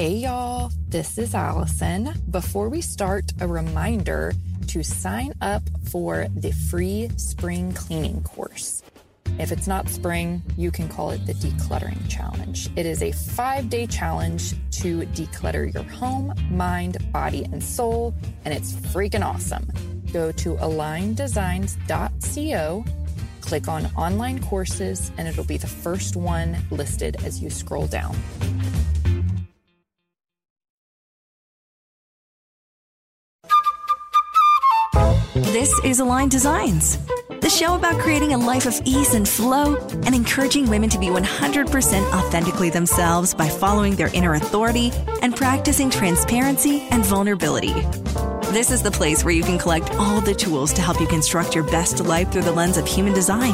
Hey y'all, this is Allison. Before we start, a reminder to sign up for the free spring cleaning course. If it's not spring, you can call it the Decluttering Challenge. It is a five day challenge to declutter your home, mind, body, and soul, and it's freaking awesome. Go to aligndesigns.co, click on online courses, and it'll be the first one listed as you scroll down. This is Aligned Designs, the show about creating a life of ease and flow and encouraging women to be 100% authentically themselves by following their inner authority and practicing transparency and vulnerability. This is the place where you can collect all the tools to help you construct your best life through the lens of human design.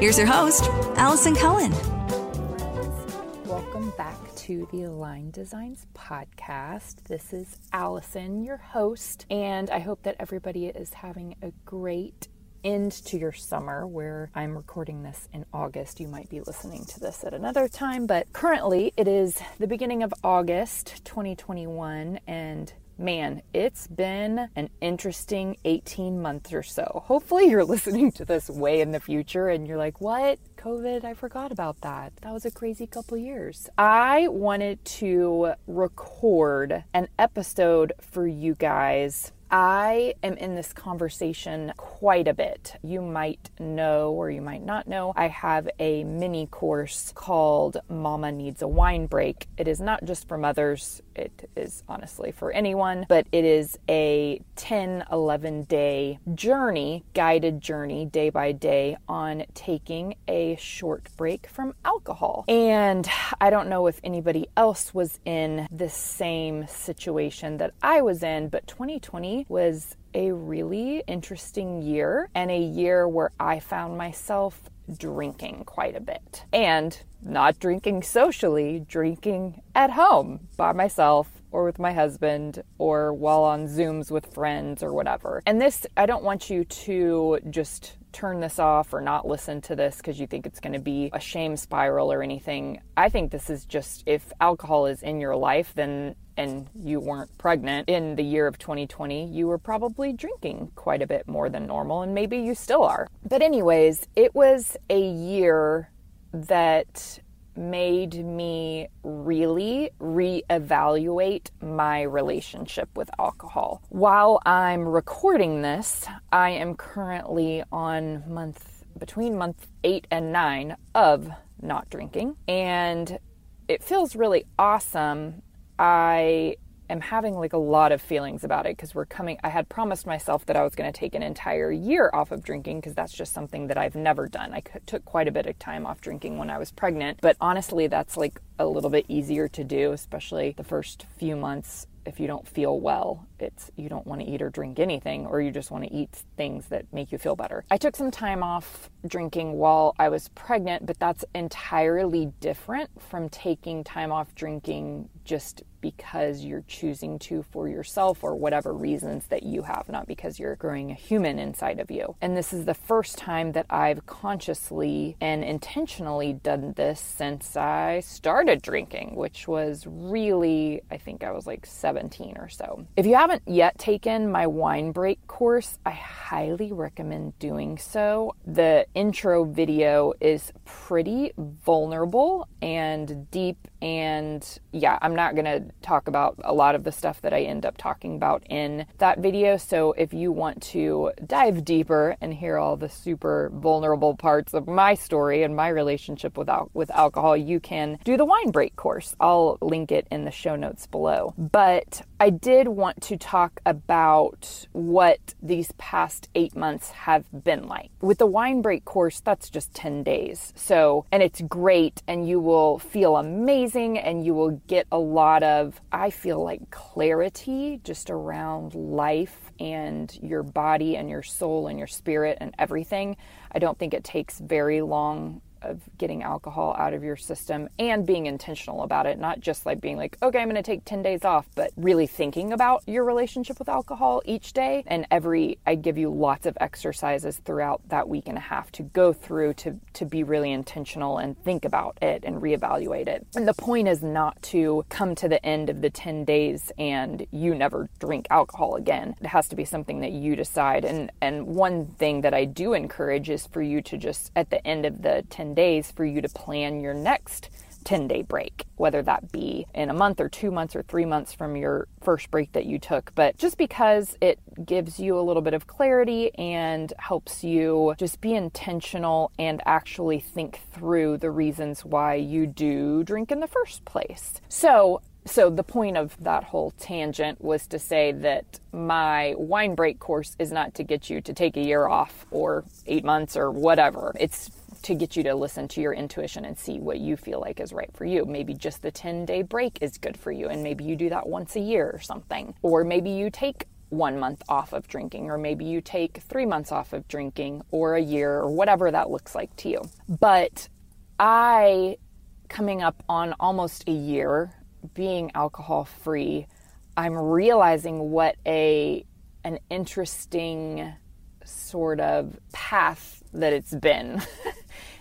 Here's your host, Allison Cullen. To the Aligned Designs podcast. This is Allison, your host, and I hope that everybody is having a great end to your summer where I'm recording this in August. You might be listening to this at another time, but currently it is the beginning of August 2021 and man, it's been an interesting 18 months or so. Hopefully, you're listening to this way in the future and you're like, what? COVID, I forgot about that. That was a crazy couple years. I wanted to record an episode for you guys I am in this conversation quite a bit. You might know or you might not know, I have a mini course called Mama Needs a Wine Break. It is not just for mothers, it is honestly for anyone, but it is a 10, 11 day journey, guided journey, day by day, on taking a short break from alcohol. And I don't know if anybody else was in the same situation that I was in, but 2020 was a really interesting year and a year where I found myself drinking quite a bit. And not drinking socially, drinking at home by myself or with my husband or while on Zooms with friends or whatever. And this, I don't want you to just turn this off or not listen to this because you think it's going to be a shame spiral or anything. I think this is just if alcohol is in your life, then and you weren't pregnant in the year of 2020, you were probably drinking quite a bit more than normal, and maybe you still are. But, anyways, it was a year that made me really reevaluate my relationship with alcohol. While I'm recording this, I am currently on month between month 8 and 9 of not drinking and it feels really awesome I am having like a lot of feelings about it because we're coming. I had promised myself that I was going to take an entire year off of drinking because that's just something that I've never done. I took quite a bit of time off drinking when I was pregnant, but honestly, that's like a little bit easier to do, especially the first few months if you don't feel well it's you don't want to eat or drink anything or you just want to eat things that make you feel better. I took some time off drinking while I was pregnant, but that's entirely different from taking time off drinking just because you're choosing to for yourself or whatever reasons that you have, not because you're growing a human inside of you. And this is the first time that I've consciously and intentionally done this since I started drinking, which was really, I think I was like 17 or so. If you haven't yet taken my wine break course, I highly recommend doing so. The intro video is pretty vulnerable and deep and yeah, I'm not going to talk about a lot of the stuff that I end up talking about in that video. So if you want to dive deeper and hear all the super vulnerable parts of my story and my relationship with, al- with alcohol, you can do the wine break course. I'll link it in the show notes below. But I did want to talk about what these past eight months have been like. With the wine break course, that's just 10 days. So, and it's great, and you will feel amazing and you will get a lot of, I feel like, clarity just around life and your body and your soul and your spirit and everything. I don't think it takes very long of getting alcohol out of your system and being intentional about it, not just like being like, okay, I'm going to take 10 days off, but really thinking about your relationship with alcohol each day. And every, I give you lots of exercises throughout that week and a half to go through to, to be really intentional and think about it and reevaluate it. And the point is not to come to the end of the 10 days and you never drink alcohol again. It has to be something that you decide. And, and one thing that I do encourage is for you to just, at the end of the 10 days, for you to plan your next 10 day break, whether that be in a month or two months or three months from your first break that you took. But just because it gives you a little bit of clarity and helps you just be intentional and actually think through the reasons why you do drink in the first place. So, so the point of that whole tangent was to say that my wine break course is not to get you to take a year off or 8 months or whatever. It's to get you to listen to your intuition and see what you feel like is right for you. Maybe just the 10 day break is good for you, and maybe you do that once a year or something. Or maybe you take one month off of drinking, or maybe you take three months off of drinking, or a year, or whatever that looks like to you. But I, coming up on almost a year being alcohol free, I'm realizing what a an interesting sort of path that it's been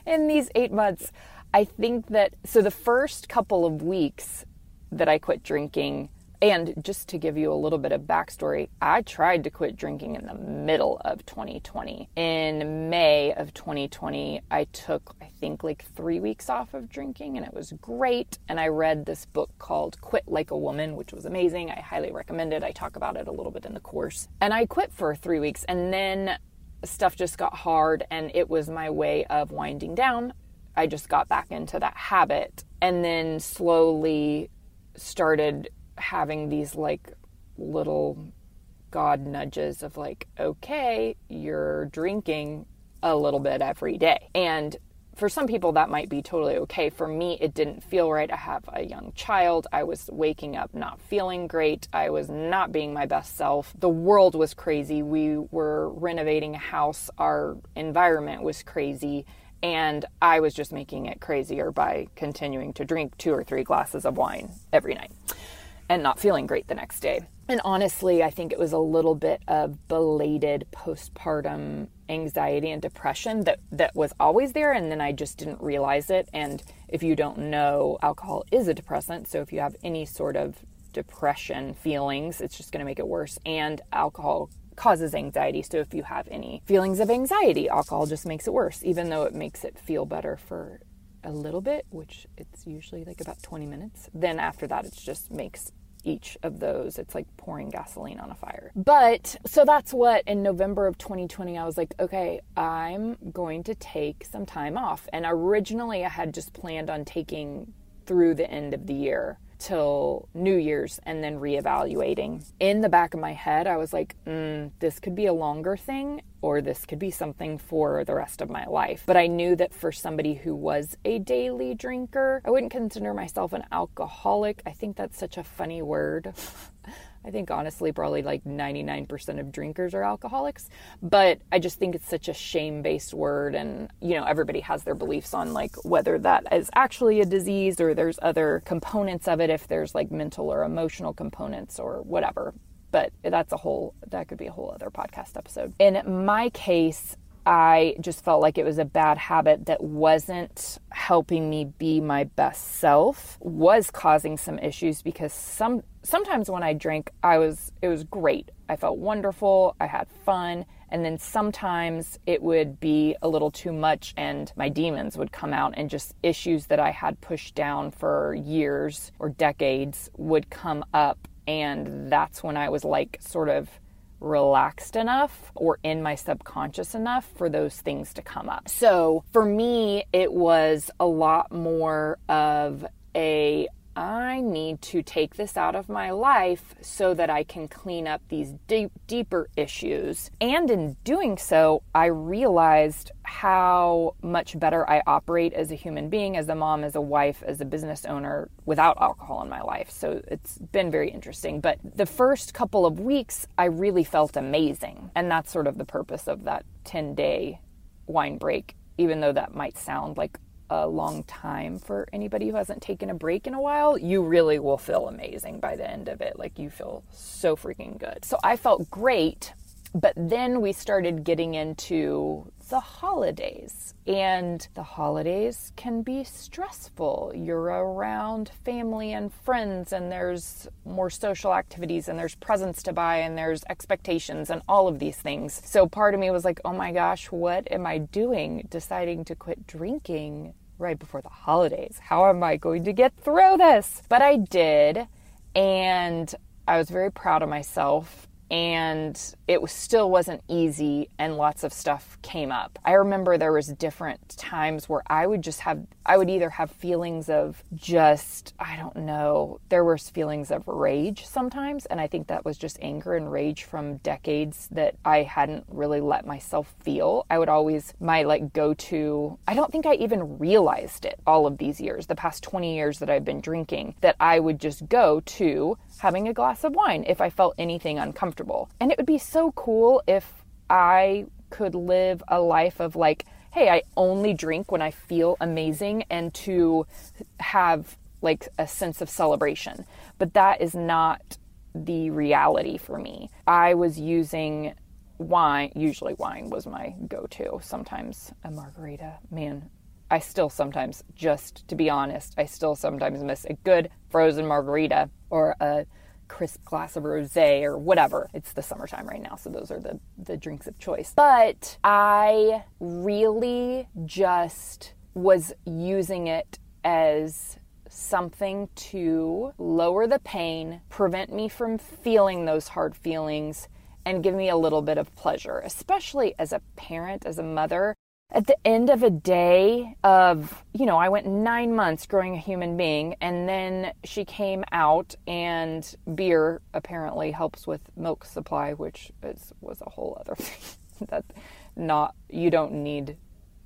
in these eight months. I think that so the first couple of weeks that I quit drinking, and just to give you a little bit of backstory, I tried to quit drinking in the middle of 2020. In May of 2020, I took, I think, like three weeks off of drinking, and it was great. And I read this book called Quit Like a Woman, which was amazing. I highly recommend it. I talk about it a little bit in the course. And I quit for three weeks, and then stuff just got hard and it was my way of winding down. I just got back into that habit and then slowly started having these like little God nudges of like, okay, you're drinking a little bit every day. And for some people that might be totally okay. For me, it didn't feel right. I have a young child. I was waking up not feeling great. I was not being my best self. The world was crazy. We were renovating a house. Our environment was crazy. And I was just making it crazier by continuing to drink two or three glasses of wine every night and not feeling great the next day. And honestly, I think it was a little bit of belated postpartum anxiety and depression that that was always there and then I just didn't realize it. And if you don't know alcohol is a depressant so if you have any sort of depression feelings it's just going to make it worse and alcohol causes anxiety. So if you have any feelings of anxiety alcohol just makes it worse even though it makes it feel better for a little bit which it's usually like about 20 minutes. Then after that it just makes each of those. It's like pouring gasoline on a fire. But so that's what in November of 2020, I was like, okay, I'm going to take some time off. And originally, I had just planned on taking through the end of the year till New Year's and then reevaluating. In the back of my head, I was like, mm, this could be a longer thing or this could be something for the rest of my life. But I knew that for somebody who was a daily drinker, I wouldn't consider myself an alcoholic. I think that's such a funny word. I think honestly, probably like 99% of drinkers are alcoholics. But I just think it's such a shame based word. And, you know, everybody has their beliefs on like whether that is actually a disease or there's other components of it, if there's like mental or emotional components or whatever. But that's a whole, that could be a whole other podcast episode. In my case, I just felt like it was a bad habit that wasn't helping me be my best self, was causing some issues because some sometimes when I drank, I was it was great. I felt wonderful, I had fun, and then sometimes it would be a little too much and my demons would come out and just issues that I had pushed down for years or decades would come up and that's when I was like sort of relaxed enough or in my subconscious enough for those things to come up. So for me, it was a lot more of a I need to take this out of my life so that I can clean up these deep, deeper issues. And in doing so, I realized how much better I operate as a human being, as a mom, as a wife, as a business owner without alcohol in my life. So it's been very interesting. But the first couple of weeks, I really felt amazing. And that's sort of the purpose of that 10 day wine break, even though that might sound like a long time for anybody who hasn't taken a break in a while, you really will feel amazing by the end of it. Like you feel so freaking good. So I felt great, but then we started getting into the holidays. And the holidays can be stressful. You're around family and friends, and there's more social activities, and there's presents to buy, and there's expectations, and all of these things. So part of me was like, oh my gosh, what am I doing? Deciding to quit drinking right before the holidays. How am I going to get through this? But I did. And I was very proud of myself and it was, still wasn't easy and lots of stuff came up i remember there was different times where i would just have i would either have feelings of just i don't know there were feelings of rage sometimes and i think that was just anger and rage from decades that i hadn't really let myself feel i would always my like go to i don't think i even realized it all of these years the past 20 years that i've been drinking that i would just go to having a glass of wine if I felt anything uncomfortable. And it would be so cool if I could live a life of like, hey, I only drink when I feel amazing and to have like a sense of celebration. But that is not the reality for me. I was using wine, usually wine was my go to, sometimes a margarita. Man, I still sometimes, just to be honest, I still sometimes miss a good frozen margarita or a crisp glass of rosé or whatever. It's the summertime right now, so those are the the drinks of choice. But I really just was using it as something to lower the pain, prevent me from feeling those hard feelings and give me a little bit of pleasure, especially as a parent, as a mother at the end of a day of you know i went nine months growing a human being and then she came out and beer apparently helps with milk supply which is was a whole other thing. That not you don't need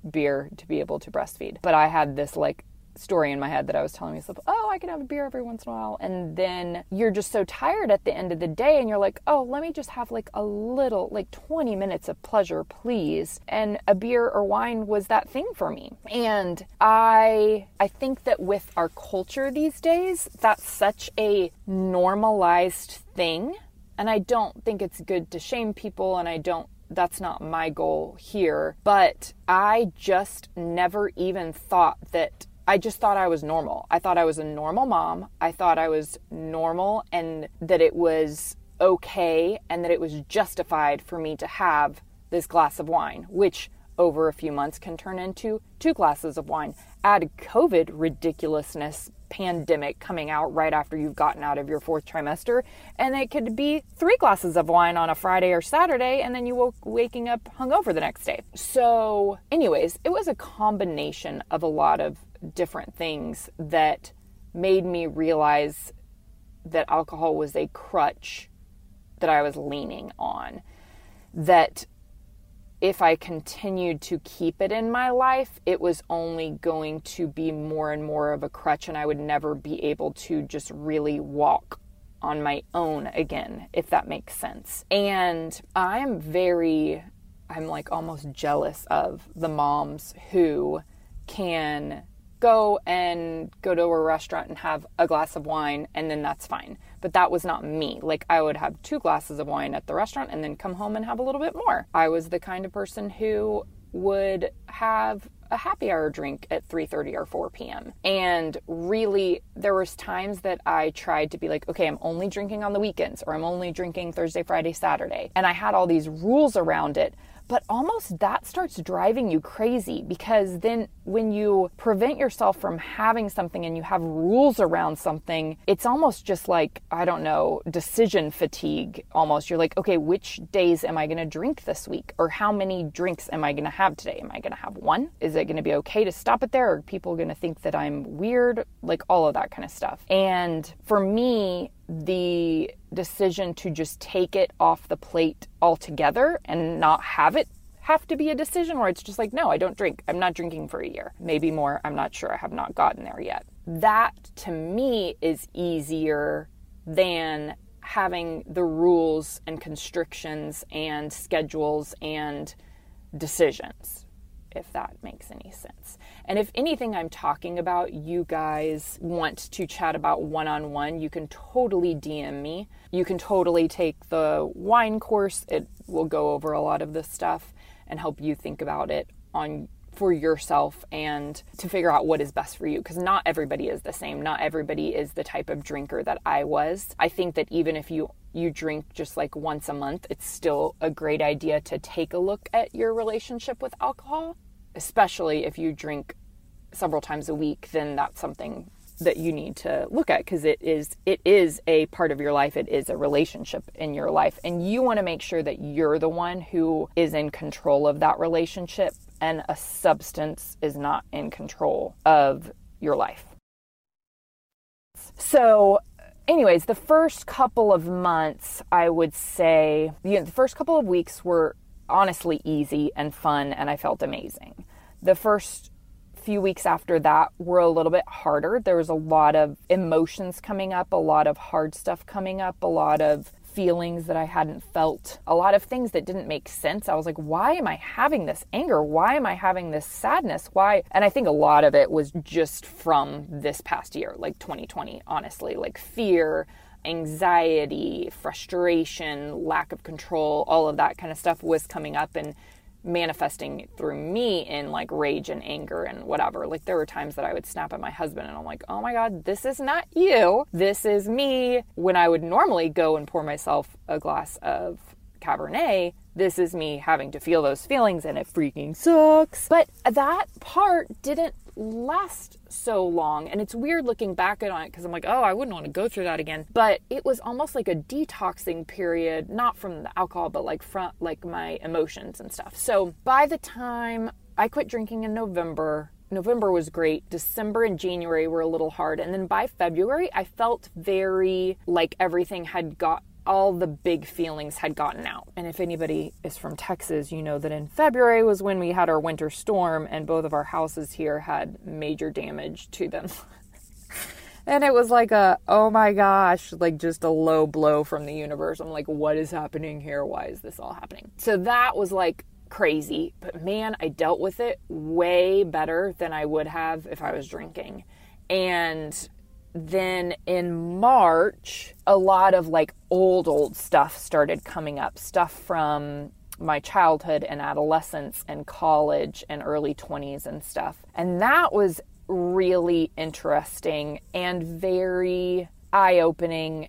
beer to be able to breastfeed. But i had this like story in my head that I was telling myself, oh, I can have a beer every once in a while. And then you're just so tired at the end of the day and you're like, oh, let me just have like a little, like 20 minutes of pleasure, please. And a beer or wine was that thing for me. And I, I think that with our culture these days, that's such a normalized thing. And I don't think it's good to shame people and I don't that's not my goal here. But I just never even thought that I just thought I was normal. I thought I was a normal mom. I thought I was normal and that it was okay and that it was justified for me to have this glass of wine, which over a few months can turn into two glasses of wine. Add COVID ridiculousness pandemic coming out right after you've gotten out of your fourth trimester, and it could be three glasses of wine on a Friday or Saturday, and then you woke waking up hungover the next day. So, anyways, it was a combination of a lot of different things that made me realize that alcohol was a crutch that I was leaning on. That if I continued to keep it in my life, it was only going to be more and more of a crutch, and I would never be able to just really walk on my own again, if that makes sense. And I'm very, I'm like almost jealous of the moms who can go and go to a restaurant and have a glass of wine and then that's fine. But that was not me. Like I would have two glasses of wine at the restaurant and then come home and have a little bit more. I was the kind of person who would have a happy hour drink at 3:30 or 4 p.m. And really there was times that I tried to be like, okay, I'm only drinking on the weekends or I'm only drinking Thursday, Friday, Saturday. And I had all these rules around it but almost that starts driving you crazy because then when you prevent yourself from having something and you have rules around something, it's almost just like, I don't know, decision fatigue almost. You're like, okay, which days am I going to drink this week? Or how many drinks am I going to have today? Am I going to have one? Is it going to be okay to stop it there? Are people going to think that I'm weird? Like all of that kind of stuff. And for me, the decision to just take it off the plate altogether and not have it have to be a decision where it's just like, no, I don't drink. I'm not drinking for a year. Maybe more. I'm not sure. I have not gotten there yet. That to me is easier than having the rules and constrictions and schedules and decisions, if that makes any sense. And if anything I'm talking about, you guys want to chat about one on one, you can totally DM me. You can totally take the wine course, it will go over a lot of this stuff and help you think about it on for yourself and to figure out what is best for you. Because not everybody is the same. Not everybody is the type of drinker that I was. I think that even if you you drink just like once a month it's still a great idea to take a look at your relationship with alcohol especially if you drink several times a week then that's something that you need to look at because it is it is a part of your life. It is a relationship in your life. And you want to make sure that you're the one who is in control of that relationship and a substance is not in control of your life. So anyways the first couple of months i would say you know, the first couple of weeks were honestly easy and fun and i felt amazing the first few weeks after that were a little bit harder. There was a lot of emotions coming up, a lot of hard stuff coming up, a lot of feelings that I hadn't felt, a lot of things that didn't make sense. I was like, why am I having this anger? Why am I having this sadness? Why? And I think a lot of it was just from this past year, like 2020, honestly, like fear, anxiety, frustration, lack of control, all of that kind of stuff was coming up. And manifesting through me in like rage and anger and whatever. Like there were times that I would snap at my husband and I'm like, "Oh my god, this is not you. This is me." When I would normally go and pour myself a glass of Cabernet, this is me having to feel those feelings and it freaking sucks. But that part didn't last so long and it's weird looking back on it because i'm like oh i wouldn't want to go through that again but it was almost like a detoxing period not from the alcohol but like from like my emotions and stuff so by the time i quit drinking in november November was great. December and January were a little hard. And then by February, I felt very like everything had got all the big feelings had gotten out. And if anybody is from Texas, you know that in February was when we had our winter storm and both of our houses here had major damage to them. and it was like a oh my gosh, like just a low blow from the universe. I'm like what is happening here? Why is this all happening? So that was like crazy, but man, I dealt with it way better than I would have if I was drinking. And then in March, a lot of like old, old stuff started coming up. Stuff from my childhood and adolescence and college and early 20s and stuff. And that was really interesting and very eye opening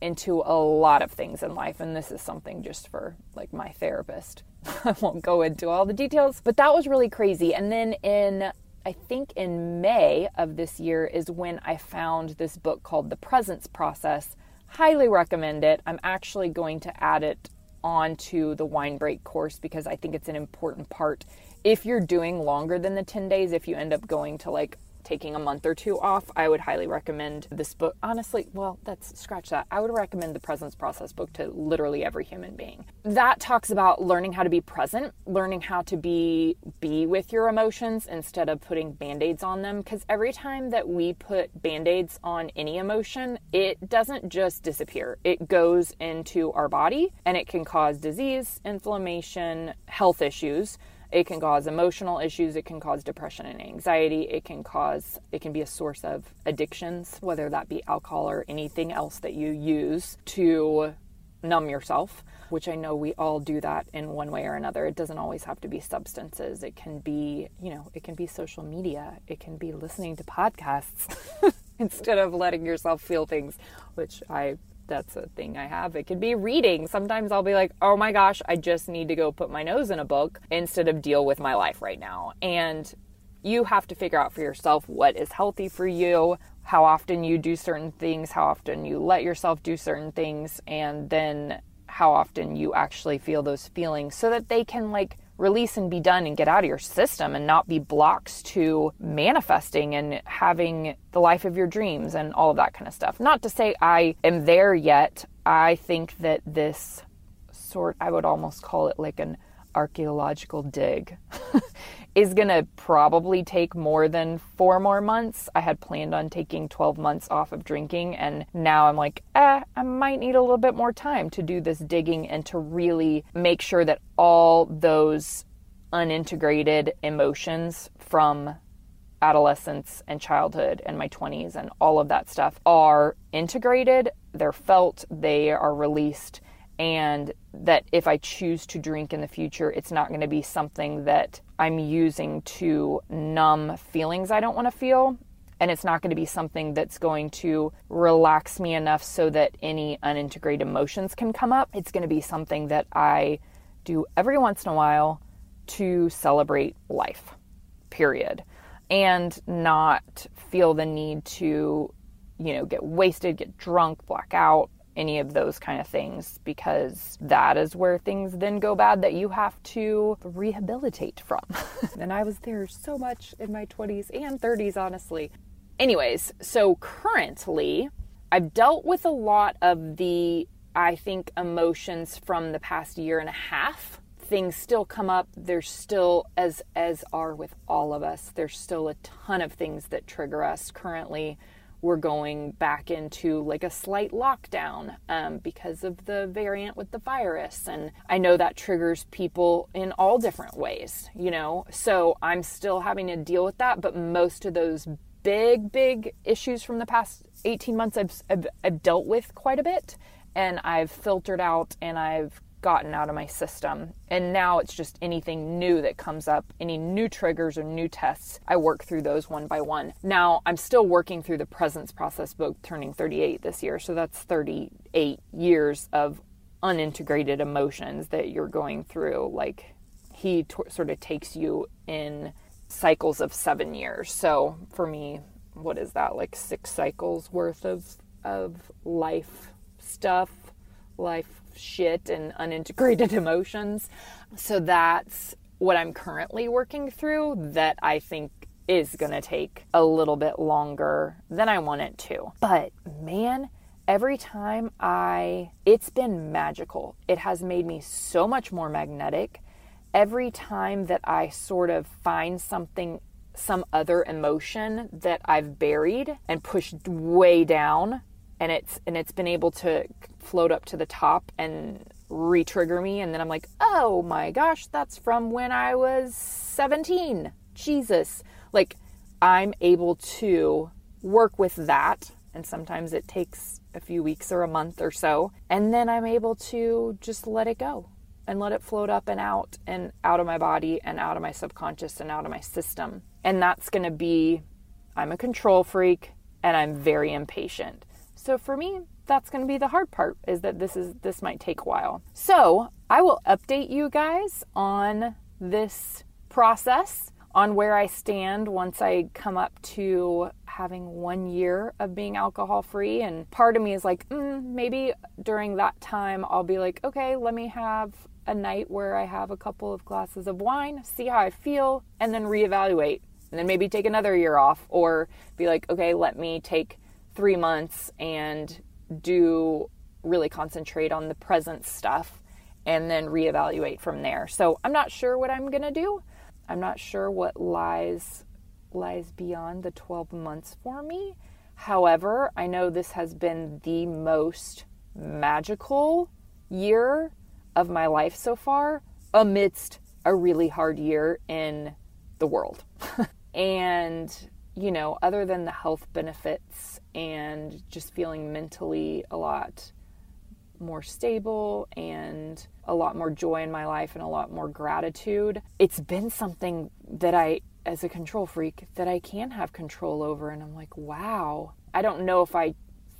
into a lot of things in life. And this is something just for like my therapist. I won't go into all the details, but that was really crazy. And then in I think in May of this year is when I found this book called The Presence Process. Highly recommend it. I'm actually going to add it onto the wine break course because I think it's an important part. If you're doing longer than the 10 days, if you end up going to like taking a month or two off, I would highly recommend this book. Honestly, well, that's scratch that. I would recommend the Presence Process book to literally every human being. That talks about learning how to be present, learning how to be be with your emotions instead of putting band-aids on them because every time that we put band-aids on any emotion, it doesn't just disappear. It goes into our body and it can cause disease, inflammation, health issues. It can cause emotional issues, it can cause depression and anxiety, it can cause it can be a source of addictions, whether that be alcohol or anything else that you use to numb yourself, which I know we all do that in one way or another. It doesn't always have to be substances. It can be, you know, it can be social media. It can be listening to podcasts instead of letting yourself feel things, which I that's a thing I have. It could be reading. Sometimes I'll be like, oh my gosh, I just need to go put my nose in a book instead of deal with my life right now. And you have to figure out for yourself what is healthy for you, how often you do certain things, how often you let yourself do certain things, and then how often you actually feel those feelings so that they can like release and be done and get out of your system and not be blocks to manifesting and having the life of your dreams and all of that kind of stuff. Not to say I am there yet. I think that this sort, I would almost call it like an archaeological dig. is going to probably take more than four more months. I had planned on taking 12 months off of drinking, and now I'm like, eh, I might need a little bit more time to do this digging and to really make sure that all those unintegrated emotions from adolescence and childhood and my 20s and all of that stuff are integrated, they're felt, they are released, and that if I choose to drink in the future, it's not going to be something that I'm using to numb feelings I don't want to feel. And it's not going to be something that's going to relax me enough so that any unintegrated emotions can come up. It's going to be something that I do every once in a while to celebrate life, period. And not feel the need to, you know, get wasted, get drunk, black out, any of those kind of things because that is where things then go bad that you have to rehabilitate from. and I was there so much in my 20s and 30s, honestly. Anyways, so currently, I've dealt with a lot of the, I think, emotions from the past year and a half. Things still come up. There's still, as as are with all of us, there's still a ton of things that trigger us currently we're going back into like a slight lockdown um, because of the variant with the virus. And I know that triggers people in all different ways, you know? So I'm still having to deal with that. But most of those big, big issues from the past 18 months, I've, I've, I've dealt with quite a bit and I've filtered out and I've gotten out of my system. And now it's just anything new that comes up, any new triggers or new tests, I work through those one by one. Now, I'm still working through the presence process book, turning 38 this year. So that's 38 years of unintegrated emotions that you're going through. Like, he t- sort of takes you in cycles of seven years. So for me, what is that? Like six cycles worth of of life stuff, life shit and unintegrated emotions. So that's what I'm currently working through that I think is going to take a little bit longer than I want it to. But man, every time I, it's been magical. It has made me so much more magnetic. Every time that I sort of find something, some other emotion that I've buried and pushed way down, and it's and it's been able to float up to the top and re-trigger me and then I'm like, "Oh my gosh, that's from when I was 17." Jesus. Like I'm able to work with that and sometimes it takes a few weeks or a month or so and then I'm able to just let it go and let it float up and out and out of my body and out of my subconscious and out of my system. And that's going to be I'm a control freak and I'm very impatient. So for me, that's going to be the hard part is that this is this might take a while. So, I will update you guys on this process on where I stand once I come up to having one year of being alcohol free. And part of me is like, mm, maybe during that time, I'll be like, okay, let me have a night where I have a couple of glasses of wine, see how I feel, and then reevaluate. And then maybe take another year off, or be like, okay, let me take three months and do really concentrate on the present stuff and then reevaluate from there. So I'm not sure what I'm going to do. I'm not sure what lies lies beyond the 12 months for me. However, I know this has been the most magical year of my life so far amidst a really hard year in the world. and you know, other than the health benefits and just feeling mentally a lot more stable and a lot more joy in my life and a lot more gratitude, it's been something that I, as a control freak, that I can have control over. And I'm like, wow. I don't know if I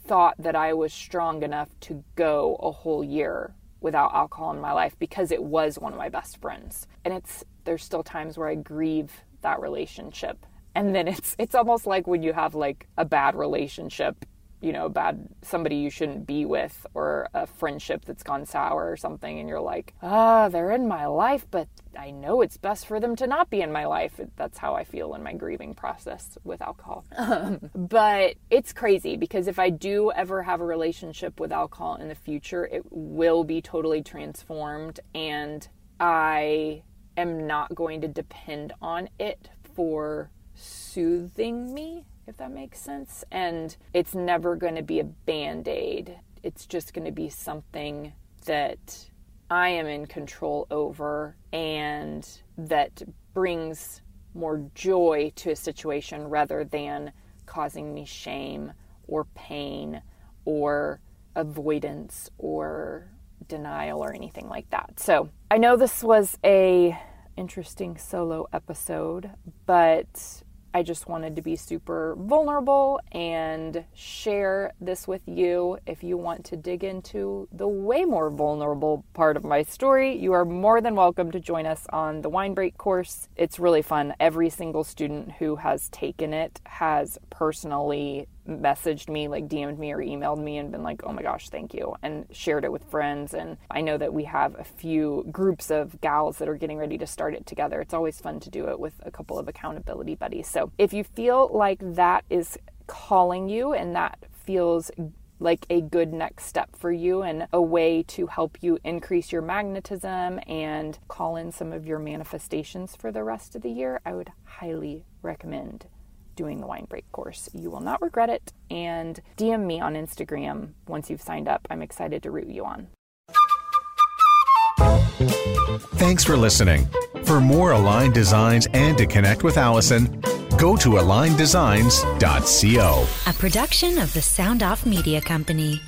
thought that I was strong enough to go a whole year without alcohol in my life because it was one of my best friends. And it's, there's still times where I grieve that relationship and then it's it's almost like when you have like a bad relationship you know bad somebody you shouldn't be with or a friendship that's gone sour or something and you're like ah they're in my life but i know it's best for them to not be in my life. That's how i feel in my grieving process with alcohol. But it's crazy because if i do ever have a relationship with alcohol in the future it will be totally transformed and i am not going to depend on it for soothing me, if that makes sense. And it's never going to be a band aid. It's just going to be something that I am in control over and that brings more joy to a situation rather than causing me shame or pain or avoidance or denial or anything like that. So, I know this was a interesting solo episode, but I just wanted to be super vulnerable and share this with you. If you want to dig into the way more vulnerable part of my story, you are more than welcome to join us on the Wine Break course. It's really fun. Every single student who has taken it has personally messaged me, like DM'd me or emailed me and been like, oh my gosh, thank you, and shared it with friends. And I know that we have a few groups of gals that are getting ready to start it together. It's always fun to do it with a couple of accountability buddies. So if you feel like that is calling you and that feels like a good next step for you and a way to help you increase your magnetism and call in some of your manifestations for the rest of the year, I would highly recommend doing the wine break course. You will not regret it. And DM me on Instagram once you've signed up. I'm excited to root you on. Thanks for listening. For more aligned designs and to connect with Allison, go to aligneddesigns.co. A production of the Sound Off Media Company.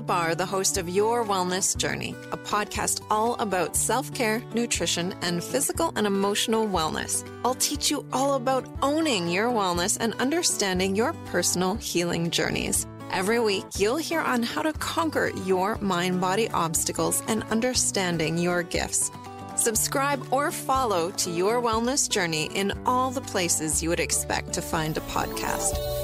I'm Barr, the host of Your Wellness Journey, a podcast all about self care, nutrition, and physical and emotional wellness. I'll teach you all about owning your wellness and understanding your personal healing journeys. Every week, you'll hear on how to conquer your mind body obstacles and understanding your gifts. Subscribe or follow to Your Wellness Journey in all the places you would expect to find a podcast.